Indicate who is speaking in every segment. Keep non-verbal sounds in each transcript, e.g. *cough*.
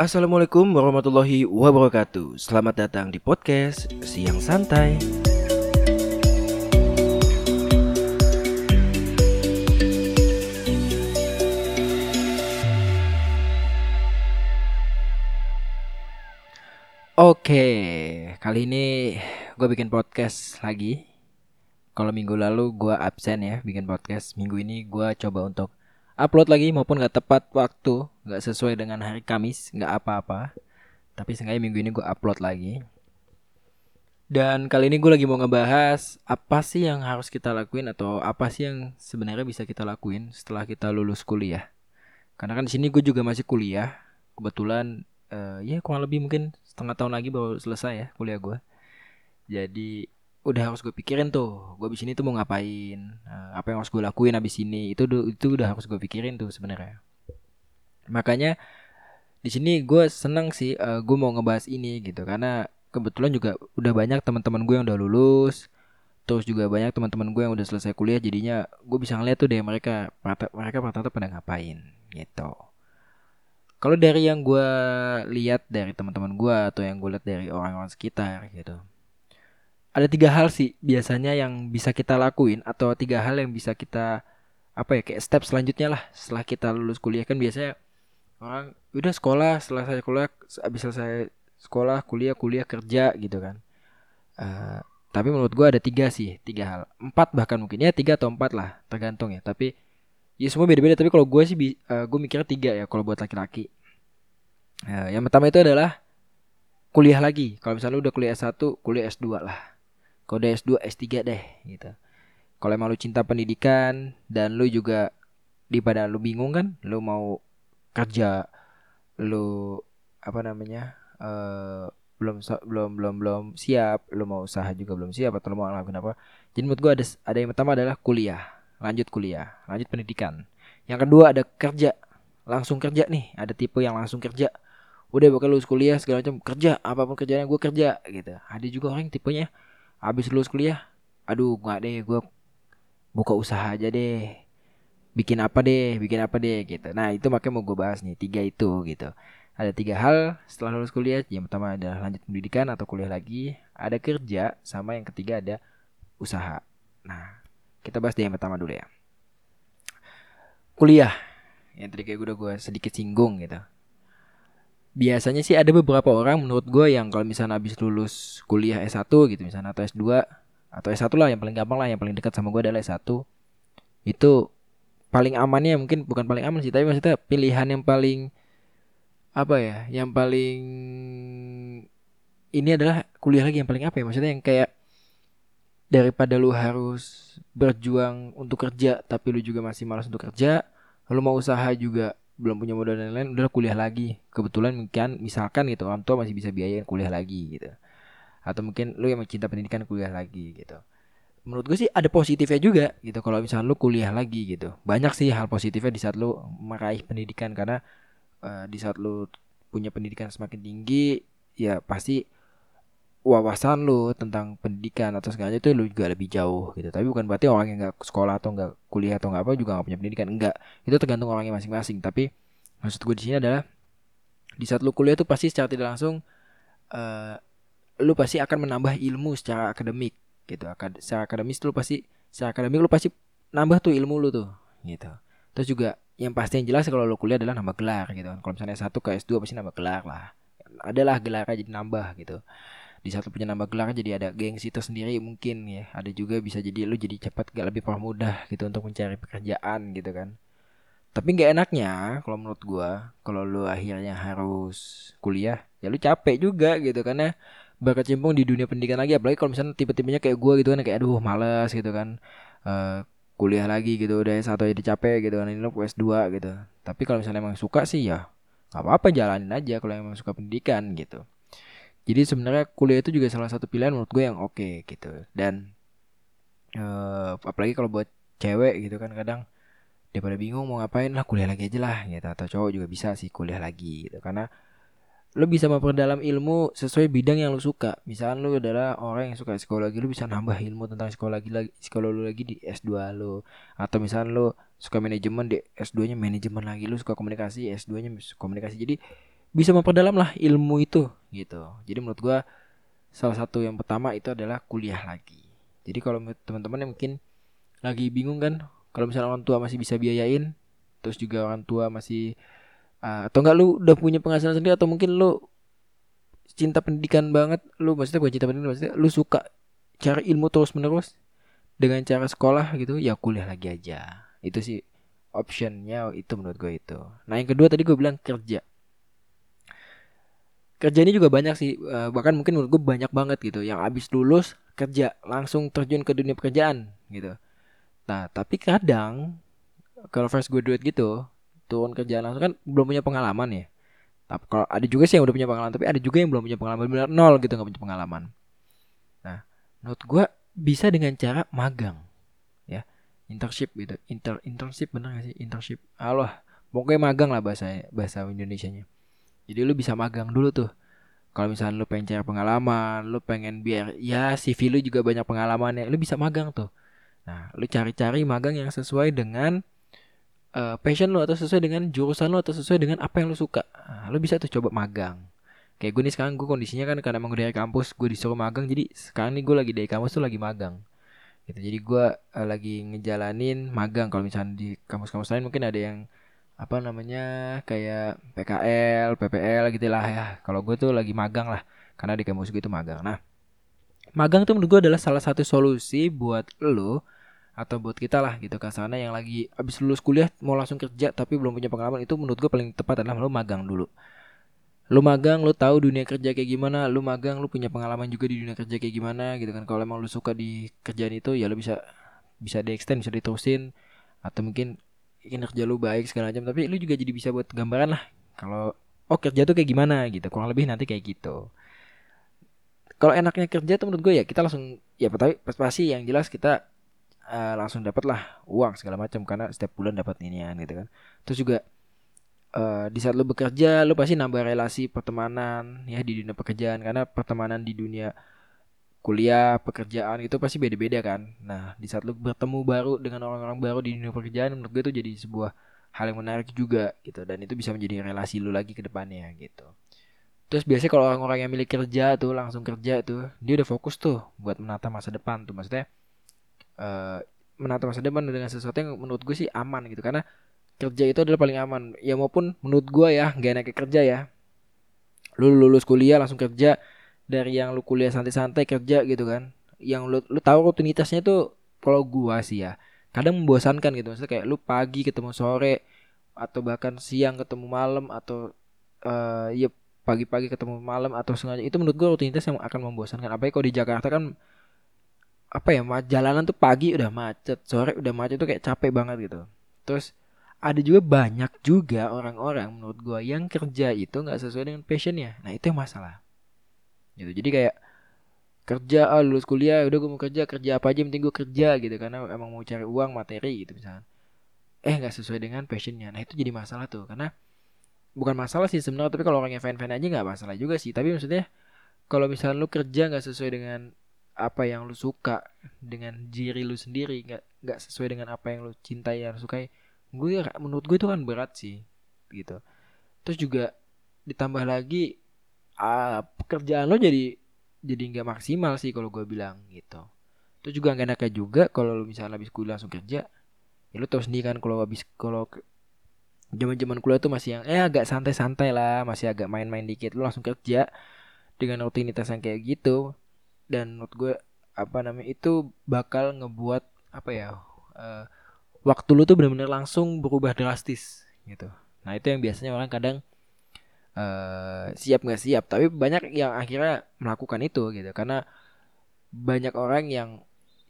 Speaker 1: Assalamualaikum warahmatullahi wabarakatuh. Selamat datang di podcast Siang Santai. Oke, kali ini gue bikin podcast lagi. Kalau minggu lalu gue absen ya bikin podcast. Minggu ini gue coba untuk upload lagi maupun gak tepat waktu Gak sesuai dengan hari Kamis, gak apa-apa. Tapi seenggaknya minggu ini gue upload lagi. Dan kali ini gue lagi mau ngebahas Apa sih yang harus kita lakuin Atau apa sih yang sebenarnya bisa kita lakuin Setelah kita lulus kuliah. Karena kan sini gue juga masih kuliah. Kebetulan uh, ya kurang lebih mungkin setengah tahun lagi baru selesai ya kuliah gue jadi udah harus gue pikirin tuh gue abis ini tuh mau ngapain uh, apa yang harus gue lakuin abis ini itu itu udah harus gue pikirin tuh sebenarnya. Makanya di sini gue seneng sih uh, gue mau ngebahas ini gitu karena kebetulan juga udah banyak teman-teman gue yang udah lulus terus juga banyak teman-teman gue yang udah selesai kuliah jadinya gue bisa ngeliat tuh deh mereka mereka rata-rata pada ngapain gitu. Kalau dari yang gue lihat dari teman-teman gue atau yang gue lihat dari orang-orang sekitar gitu, ada tiga hal sih biasanya yang bisa kita lakuin atau tiga hal yang bisa kita apa ya kayak step selanjutnya lah setelah kita lulus kuliah. Kan biasanya orang udah sekolah setelah saya kuliah habis selesai sekolah kuliah kuliah kerja gitu kan. Uh, tapi menurut gue ada tiga sih tiga hal. Empat bahkan mungkin. Ya tiga atau empat lah tergantung ya. Tapi ya semua beda-beda. Tapi kalau gue sih uh, eh, gue mikirnya tiga ya kalau buat laki-laki. Uh, yang pertama itu adalah kuliah lagi. Kalau misalnya udah kuliah S1 kuliah S2 lah udah S2 S3 deh gitu kalau emang lu cinta pendidikan dan lu juga di pada lu bingung kan lu mau kerja lu apa namanya uh, belum belum belum belum siap lu mau usaha juga belum siap atau lu mau ngelakuin apa jadi menurut gue ada ada yang pertama adalah kuliah lanjut kuliah, lanjut pendidikan. Yang kedua ada kerja, langsung kerja nih. Ada tipe yang langsung kerja. Udah bakal lulus kuliah segala macam kerja, apa pun kerjanya gue kerja gitu. Ada juga orang yang tipenya habis lulus kuliah, aduh nggak deh gue buka usaha aja deh. Bikin apa deh, bikin apa deh gitu. Nah itu makanya mau gue bahas nih tiga itu gitu. Ada tiga hal setelah lulus kuliah. Yang pertama adalah lanjut pendidikan atau kuliah lagi. Ada kerja sama yang ketiga ada usaha. Nah kita bahas deh yang pertama dulu ya. Kuliah. Yang tadi kayak udah gue sedikit singgung gitu. Biasanya sih ada beberapa orang menurut gue yang kalau misalnya habis lulus kuliah S1 gitu misalnya atau S2 atau S1 lah yang paling gampang lah yang paling dekat sama gue adalah S1 itu paling amannya mungkin bukan paling aman sih tapi maksudnya pilihan yang paling apa ya yang paling ini adalah kuliah lagi yang paling apa ya? Maksudnya yang kayak daripada lu harus berjuang untuk kerja tapi lu juga masih malas untuk kerja lu mau usaha juga belum punya modal dan lain-lain udah kuliah lagi. Kebetulan mungkin misalkan gitu orang tua masih bisa biayain kuliah lagi gitu. Atau mungkin lu yang mencinta pendidikan kuliah lagi gitu. Menurut gue sih ada positifnya juga gitu. Kalau misalnya lu kuliah lagi gitu. Banyak sih hal positifnya di saat lu meraih pendidikan karena uh, di saat lu punya pendidikan semakin tinggi ya pasti wawasan lu tentang pendidikan atau segalanya itu lu juga lebih jauh gitu. Tapi bukan berarti orang yang nggak sekolah atau nggak kuliah atau nggak apa juga nggak punya pendidikan. Enggak itu tergantung orangnya masing-masing. Tapi maksud gue di sini adalah di saat lu kuliah tuh pasti secara tidak langsung uh, lu pasti akan menambah ilmu secara akademik gitu. Akad secara akademis lu pasti secara akademik lu pasti nambah tuh ilmu lu tuh gitu. Terus juga yang pasti yang jelas kalau lu kuliah adalah nambah gelar gitu kalau misalnya satu ke S2 pasti nambah gelar lah. Adalah gelar aja nambah gitu di satu punya nama gelar jadi ada gengsi tersendiri mungkin ya. Ada juga bisa jadi lu jadi cepat gak lebih mudah gitu untuk mencari pekerjaan gitu kan. Tapi nggak enaknya kalau menurut gua kalau lu akhirnya harus kuliah ya lu capek juga gitu karena berkecimpung di dunia pendidikan lagi apalagi kalau misalnya tipe-tipenya kayak gua gitu kan kayak aduh males gitu kan. Uh, kuliah lagi gitu udah satu jadi capek gitu kan ini lu S2 gitu. Tapi kalau misalnya emang suka sih ya nggak apa-apa jalanin aja kalau emang suka pendidikan gitu jadi sebenarnya kuliah itu juga salah satu pilihan menurut gue yang oke okay, gitu. Dan uh, apalagi kalau buat cewek gitu kan kadang daripada bingung mau ngapain lah kuliah lagi aja lah gitu. Atau cowok juga bisa sih kuliah lagi gitu. Karena lo bisa memperdalam ilmu sesuai bidang yang lo suka. Misalnya lo adalah orang yang suka psikologi lo bisa nambah ilmu tentang psikologi lagi psikologi lagi di S2 lo atau misalnya lo suka manajemen di S2 nya manajemen lagi lo suka komunikasi S2 nya komunikasi. Jadi bisa memperdalam lah ilmu itu gitu. Jadi menurut gue salah satu yang pertama itu adalah kuliah lagi. Jadi kalau teman-teman yang mungkin lagi bingung kan kalau misalnya orang tua masih bisa biayain terus juga orang tua masih uh, atau enggak lu udah punya penghasilan sendiri atau mungkin lu cinta pendidikan banget lu maksudnya bukan cinta pendidikan maksudnya lu suka cari ilmu terus menerus dengan cara sekolah gitu ya kuliah lagi aja. Itu sih optionnya itu menurut gue itu. Nah yang kedua tadi gue bilang kerja kerja ini juga banyak sih uh, bahkan mungkin menurut gue banyak banget gitu. Yang abis lulus kerja langsung terjun ke dunia pekerjaan gitu. Nah tapi kadang kalau fresh graduate gitu turun kerjaan langsung kan belum punya pengalaman ya. Tapi kalau ada juga sih yang udah punya pengalaman tapi ada juga yang belum punya pengalaman benar nol gitu nggak punya pengalaman. Nah menurut gue bisa dengan cara magang ya. Internship gitu. Inter internship bener gak sih? Internship Allah pokoknya magang lah bahasa bahasa Indonesia nya jadi lu bisa magang dulu tuh. Kalau misalnya lu pengen cari pengalaman, lu pengen biar ya CV lu juga banyak pengalaman ya, lu bisa magang tuh. Nah, lu cari-cari magang yang sesuai dengan uh, passion lu atau sesuai dengan jurusan lu atau sesuai dengan apa yang lu suka. Nah, lu bisa tuh coba magang. Kayak gue nih sekarang gue kondisinya kan karena emang dari kampus gue disuruh magang jadi sekarang nih gue lagi dari kampus tuh lagi magang. Gitu. Jadi gue uh, lagi ngejalanin magang kalau misalnya di kampus-kampus lain mungkin ada yang apa namanya kayak PKL, PPL gitu lah ya. Kalau gue tuh lagi magang lah, karena di kampus gue itu magang. Nah, magang tuh menurut gue adalah salah satu solusi buat lo atau buat kita lah gitu ke sana yang lagi abis lulus kuliah mau langsung kerja tapi belum punya pengalaman itu menurut gue paling tepat adalah lo magang dulu. Lu magang, lu tahu dunia kerja kayak gimana, lu magang, lu punya pengalaman juga di dunia kerja kayak gimana gitu kan. Kalau emang lu suka di kerjaan itu ya lu bisa bisa di extend, bisa diterusin atau mungkin kinerja lu baik segala macam tapi lu juga jadi bisa buat gambaran lah kalau oh kerja tuh kayak gimana gitu kurang lebih nanti kayak gitu. Kalau enaknya kerja tuh menurut gue ya kita langsung ya tapi pasti yang jelas kita uh, langsung dapat lah uang segala macam karena setiap bulan dapat inian gitu kan. Terus juga uh, di saat lu bekerja lu pasti nambah relasi pertemanan ya di dunia pekerjaan karena pertemanan di dunia kuliah, pekerjaan itu pasti beda-beda kan. Nah, di saat lu bertemu baru dengan orang-orang baru di dunia pekerjaan menurut gue itu jadi sebuah hal yang menarik juga gitu dan itu bisa menjadi relasi lu lagi ke depannya gitu. Terus biasanya kalau orang-orang yang milik kerja tuh langsung kerja tuh, dia udah fokus tuh buat menata masa depan tuh maksudnya uh, menata masa depan dengan sesuatu yang menurut gue sih aman gitu karena kerja itu adalah paling aman. Ya maupun menurut gue ya, gak enak kerja ya. Lu lulus kuliah langsung kerja, dari yang lu kuliah santai-santai kerja gitu kan. Yang lu lu tahu rutinitasnya tuh kalau gua sih ya kadang membosankan gitu. Maksudnya kayak lu pagi ketemu sore atau bahkan siang ketemu malam atau uh, ya pagi-pagi ketemu malam atau sengaja itu menurut gua rutinitas yang akan membosankan. Apalagi kalau di Jakarta kan apa ya jalanan tuh pagi udah macet sore udah macet tuh kayak capek banget gitu. Terus ada juga banyak juga orang-orang menurut gua yang kerja itu nggak sesuai dengan passionnya. Nah itu yang masalah gitu. Jadi kayak kerja ah lulus kuliah udah gue mau kerja kerja apa aja penting gue kerja gitu. Karena emang mau cari uang materi gitu misalnya eh nggak sesuai dengan passionnya. Nah itu jadi masalah tuh. Karena bukan masalah sih sebenarnya tapi kalau orangnya fan fan aja nggak masalah juga sih. Tapi maksudnya kalau misalnya lu kerja nggak sesuai dengan apa yang lu suka dengan diri lu sendiri nggak nggak sesuai dengan apa yang lu cintai yang lu sukai gue menurut gue itu kan berat sih gitu. Terus juga ditambah lagi uh, pekerjaan lo jadi jadi nggak maksimal sih kalau gue bilang gitu. Itu juga gak enaknya juga kalau lo misalnya habis kuliah langsung kerja ya lo tau sendiri kan kalau habis kalau zaman zaman kuliah tuh masih yang eh agak santai-santai lah masih agak main-main dikit lo langsung kerja dengan rutinitas yang kayak gitu. Dan menurut gue apa namanya itu bakal ngebuat apa ya uh, waktu lu tuh benar-benar langsung berubah drastis gitu. Nah itu yang biasanya orang kadang uh, siap nggak siap. Tapi banyak yang akhirnya melakukan itu gitu. Karena banyak orang yang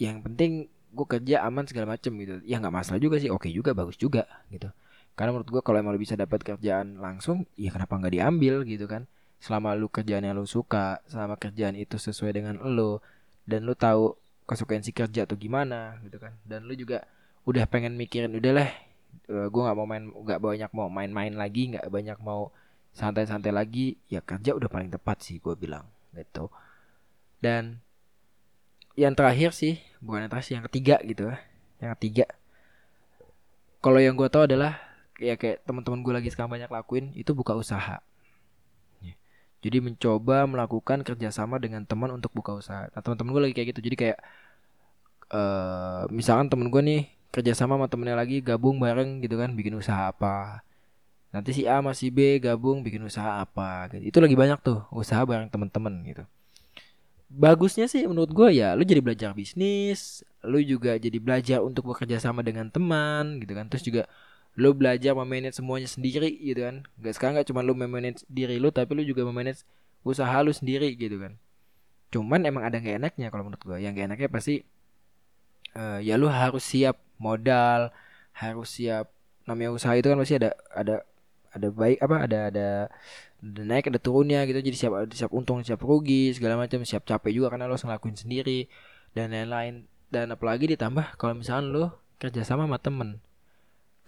Speaker 1: yang penting gue kerja aman segala macem gitu. Ya nggak masalah juga sih oke juga bagus juga gitu. Karena menurut gue kalau emang lu bisa dapat kerjaan langsung ya kenapa nggak diambil gitu kan. Selama lu kerjaan yang lu suka selama kerjaan itu sesuai dengan lu dan lu tahu si kerja tuh gimana gitu kan. Dan lu juga udah pengen mikirin udah lah uh, gue nggak mau main nggak banyak mau main-main lagi nggak banyak mau santai-santai lagi ya kerja udah paling tepat sih gue bilang gitu. Dan yang terakhir sih bukan yang terakhir yang ketiga gitu ya yang ketiga. Kalau yang gue tahu adalah ya kayak teman-teman gue lagi sekarang banyak lakuin itu buka usaha. Jadi mencoba melakukan kerjasama dengan teman untuk buka usaha. Nah teman-teman gue lagi kayak gitu jadi kayak uh, misalkan temen gue nih kerjasama sama temennya lagi gabung bareng gitu kan bikin usaha apa nanti si A masih B gabung bikin usaha apa gitu. Itu lagi banyak tuh usaha bareng temen-temen gitu. Bagusnya sih menurut gue ya lu jadi belajar bisnis lu juga jadi belajar untuk bekerja sama dengan teman gitu kan. Terus juga lu belajar memanage semuanya sendiri gitu kan. Gak sekarang gak cuma lu memanage diri lu tapi lu juga memanage usaha lu sendiri gitu kan. Cuman emang ada gak enaknya kalau menurut gue yang gak enaknya pasti uh, ya lu harus siap modal harus siap namanya usaha itu kan pasti ada ada ada baik apa ada ada ada naik ada turunnya gitu. Jadi siap siap untung siap rugi segala macam siap capek juga karena lo ngelakuin sendiri dan lain-lain. Dan apalagi ditambah kalau misalnya lo kerja sama sama temen.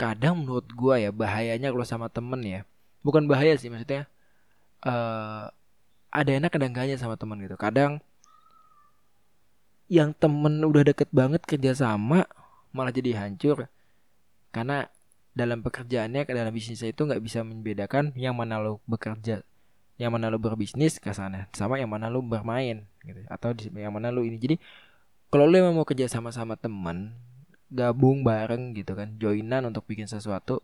Speaker 1: Kadang menurut gua ya bahayanya kalau sama temen ya bukan bahaya sih maksudnya uh, ada enak kadang enggaknya sama temen gitu. Kadang yang temen udah deket banget kerja sama malah jadi hancur. Karena dalam pekerjaannya dalam bisnisnya itu nggak bisa membedakan yang mana lo bekerja yang mana lo berbisnis ke sana sama yang mana lo bermain gitu atau yang mana lo ini jadi kalau lo emang mau kerja sama sama teman gabung bareng gitu kan joinan untuk bikin sesuatu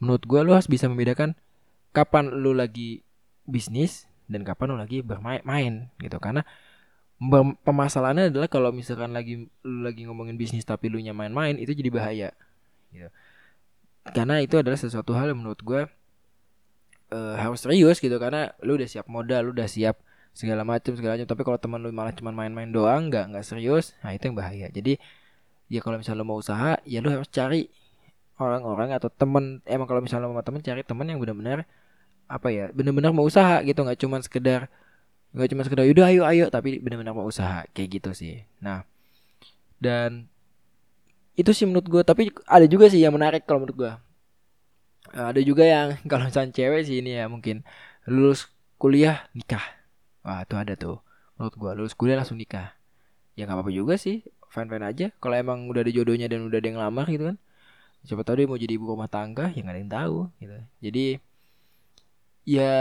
Speaker 1: menurut gue lo harus bisa membedakan kapan lo lagi bisnis dan kapan lo lagi bermain gitu karena permasalahannya adalah kalau misalkan lagi lu lagi ngomongin bisnis tapi lu nya main-main itu jadi bahaya gitu. Karena itu adalah sesuatu hal yang menurut gue uh, harus serius gitu. Karena lu udah siap modal lu udah siap segala macam segala macam tapi kalau teman lu malah cuma main-main doang nggak nggak serius nah itu yang bahaya. Jadi ya kalau misalnya lo mau usaha ya lo harus cari orang-orang atau temen. Emang kalau misalnya mau temen cari temen yang benar-benar apa ya benar-benar mau usaha gitu. Nggak cuma sekedar nggak cuma sekedar udah ayo ayo. Tapi benar-benar mau usaha kayak gitu sih. Nah dan itu sih menurut gue tapi ada juga sih yang menarik kalau menurut gue ada juga yang *laughs* kalau misalnya cewek sih ini ya mungkin lulus kuliah nikah. Wah itu ada tuh. Menurut gue lulus kuliah langsung nikah. Ya nggak apa-apa juga sih fine fine aja. Kalau emang udah ada jodohnya dan udah ada yang lamar gitu kan siapa tahu dia mau jadi ibu rumah tangga ya nggak ada yang tahu gitu. Jadi ya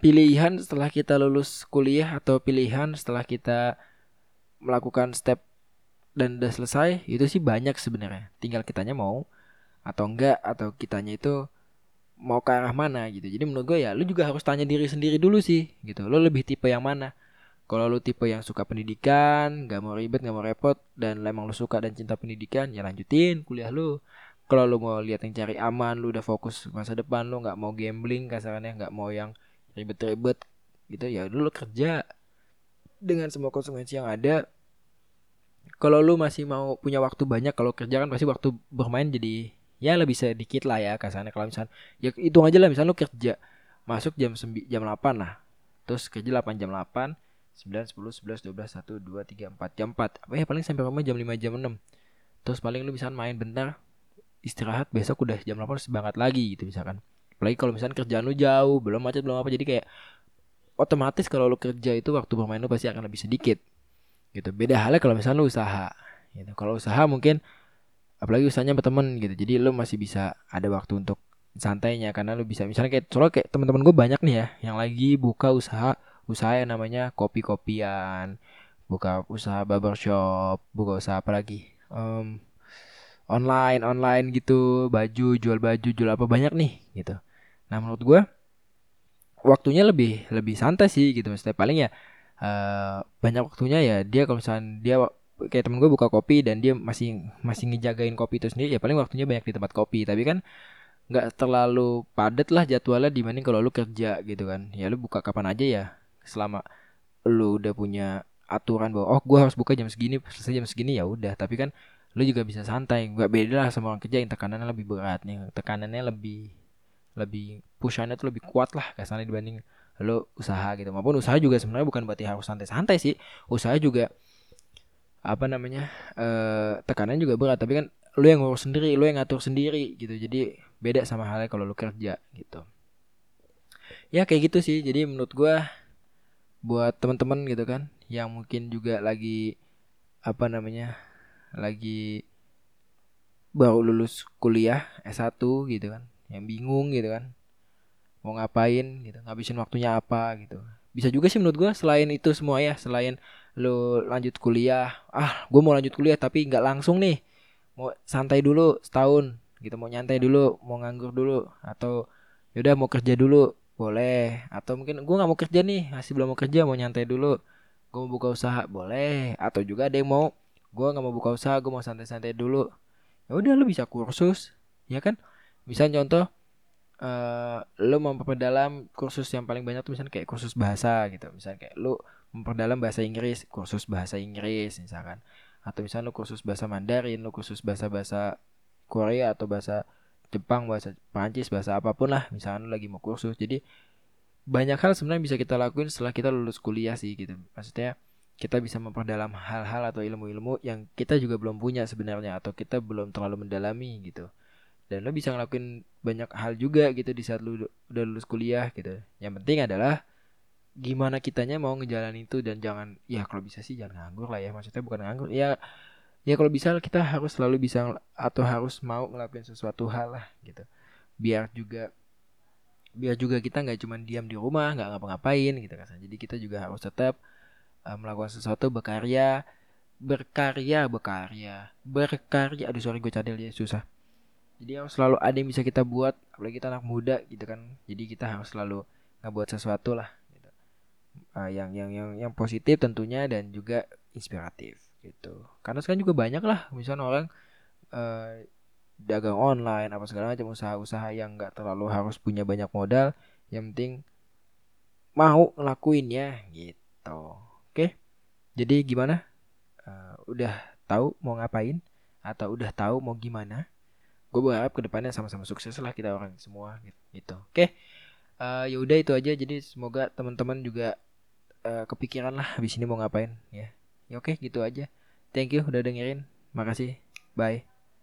Speaker 1: pilihan setelah kita lulus kuliah atau pilihan setelah kita melakukan step dan udah selesai itu sih banyak sebenarnya tinggal kitanya mau atau enggak atau kitanya itu mau ke arah mana gitu jadi menurut gue ya lu juga harus tanya diri sendiri dulu sih gitu lo lebih tipe yang mana kalau lu tipe yang suka pendidikan, gak mau ribet, gak mau repot, dan emang lu suka dan cinta pendidikan, ya lanjutin kuliah lu. Kalau lu mau lihat yang cari aman, lu udah fokus masa depan, lu gak mau gambling kasarannya, gak mau yang ribet-ribet gitu, ya dulu kerja dengan semua konsekuensi yang ada. Kalau lu masih mau punya waktu banyak, kalau kerja kan pasti waktu bermain jadi ya lebih sedikit lah ya kasarnya kalau misalnya ya hitung aja lah misalnya lu kerja masuk jam 9 jam 8 lah. Terus kerja 8 jam 8 9, 10, 11, 12, 1, 2, 3, 4 Jam 4 Apa ya paling sampai rumah jam 5, jam 6 Terus paling lu bisa main bentar Istirahat besok udah jam 8 harus lagi gitu misalkan. Apalagi kalau misalkan kerjaan lu jauh Belum macet belum apa Jadi kayak Otomatis kalau lu kerja itu waktu bermain lu pasti akan lebih sedikit gitu Beda halnya kalau misalnya lu usaha gitu. Kalau usaha mungkin Apalagi usahanya berteman gitu Jadi lu masih bisa ada waktu untuk santainya karena lu bisa misalnya kayak soalnya kayak teman-teman gue banyak nih ya yang lagi buka usaha usaha yang namanya kopi-kopian, buka usaha barbershop, buka usaha apa lagi? Um, online, online gitu, baju, jual baju, jual apa banyak nih gitu. Nah menurut gue waktunya lebih lebih santai sih gitu maksudnya paling ya uh, banyak waktunya ya dia kalau misalnya dia kayak temen gue buka kopi dan dia masih masih ngejagain kopi itu sendiri ya paling waktunya banyak di tempat kopi. Tapi kan nggak terlalu padat lah jadwalnya dibanding kalau lu kerja gitu kan. Ya lu buka kapan aja ya selama lu udah punya aturan bahwa oh gue harus buka jam segini selesai jam segini ya udah. Tapi kan lu juga bisa santai nggak beda lah sama orang kerja yang tekanannya lebih berat nih tekanannya lebih lebih pushannya tuh lebih kuat lah kasarnya dibanding lo usaha gitu. Maupun usaha juga sebenarnya bukan berarti harus santai-santai sih. Usaha juga apa namanya eh tekanannya juga berat. Tapi kan lu yang ngurus sendiri lu yang ngatur sendiri gitu. Jadi beda sama halnya kalau lu kerja gitu. Ya kayak gitu sih. Jadi menurut gua buat teman-teman gitu kan yang mungkin juga lagi apa namanya lagi baru lulus kuliah S1 gitu kan yang bingung gitu kan mau ngapain gitu ngabisin waktunya apa gitu. Bisa juga sih menurut gue selain itu semua ya selain lu lanjut kuliah ah gue mau lanjut kuliah tapi nggak langsung nih. Mau santai dulu setahun gitu mau nyantai dulu mau nganggur dulu atau yaudah mau kerja dulu boleh. Atau mungkin gue nggak mau kerja nih masih belum mau kerja mau nyantai dulu gue mau buka usaha boleh. Atau juga ada yang mau gue nggak mau buka usaha gue mau santai-santai dulu. Ya udah lu bisa kursus ya kan? Bisa contoh uh, lu memperdalam kursus yang paling banyak tuh misalnya kayak kursus bahasa gitu. Misalnya kayak lu memperdalam bahasa Inggris kursus bahasa Inggris misalkan. Atau misalnya lu kursus bahasa Mandarin lu kursus bahasa-bahasa Korea atau bahasa Jepang bahasa Prancis bahasa apa pun lah. Misalnya lu lagi mau kursus. Jadi banyak hal sebenarnya bisa kita lakuin setelah kita lulus kuliah sih gitu. Maksudnya kita bisa memperdalam hal-hal atau ilmu-ilmu yang kita juga belum punya sebenarnya atau kita belum terlalu mendalami gitu dan lo bisa ngelakuin banyak hal juga gitu di saat lo udah lulus kuliah gitu. Yang penting adalah gimana kitanya mau ngejalanin itu dan jangan ya kalau bisa sih jangan nganggur lah ya. Maksudnya bukan nganggur ya ya kalau bisa kita harus selalu bisa atau harus mau ngelakuin sesuatu hal lah gitu. Biar juga biar juga kita nggak cuma diam di rumah nggak ngapa-ngapain gitu kan. Jadi kita juga harus tetap uh, melakukan sesuatu berkarya berkarya berkarya berkarya. Aduh sorry gue cadel ya susah jadi harus selalu ada yang bisa kita buat apalagi kita anak muda gitu kan. Jadi kita harus selalu ngebuat sesuatu lah gitu. uh, yang yang yang yang positif tentunya dan juga inspiratif gitu. Karena sekarang juga banyak lah misalnya orang uh, dagang online apa segala macam usaha-usaha yang nggak terlalu harus punya banyak modal yang penting mau ngelakuinnya gitu. Oke? Jadi gimana? Uh, udah tahu mau ngapain? Atau udah tahu mau gimana gue berharap ke depannya sama-sama sukses lah kita orang semua gitu. Oke? Okay? uh, eh, ya udah itu aja. Jadi semoga teman-teman juga uh, kepikiran lah habis ini mau ngapain ya. Ya oke okay, gitu aja. Thank you udah dengerin. Makasih. Bye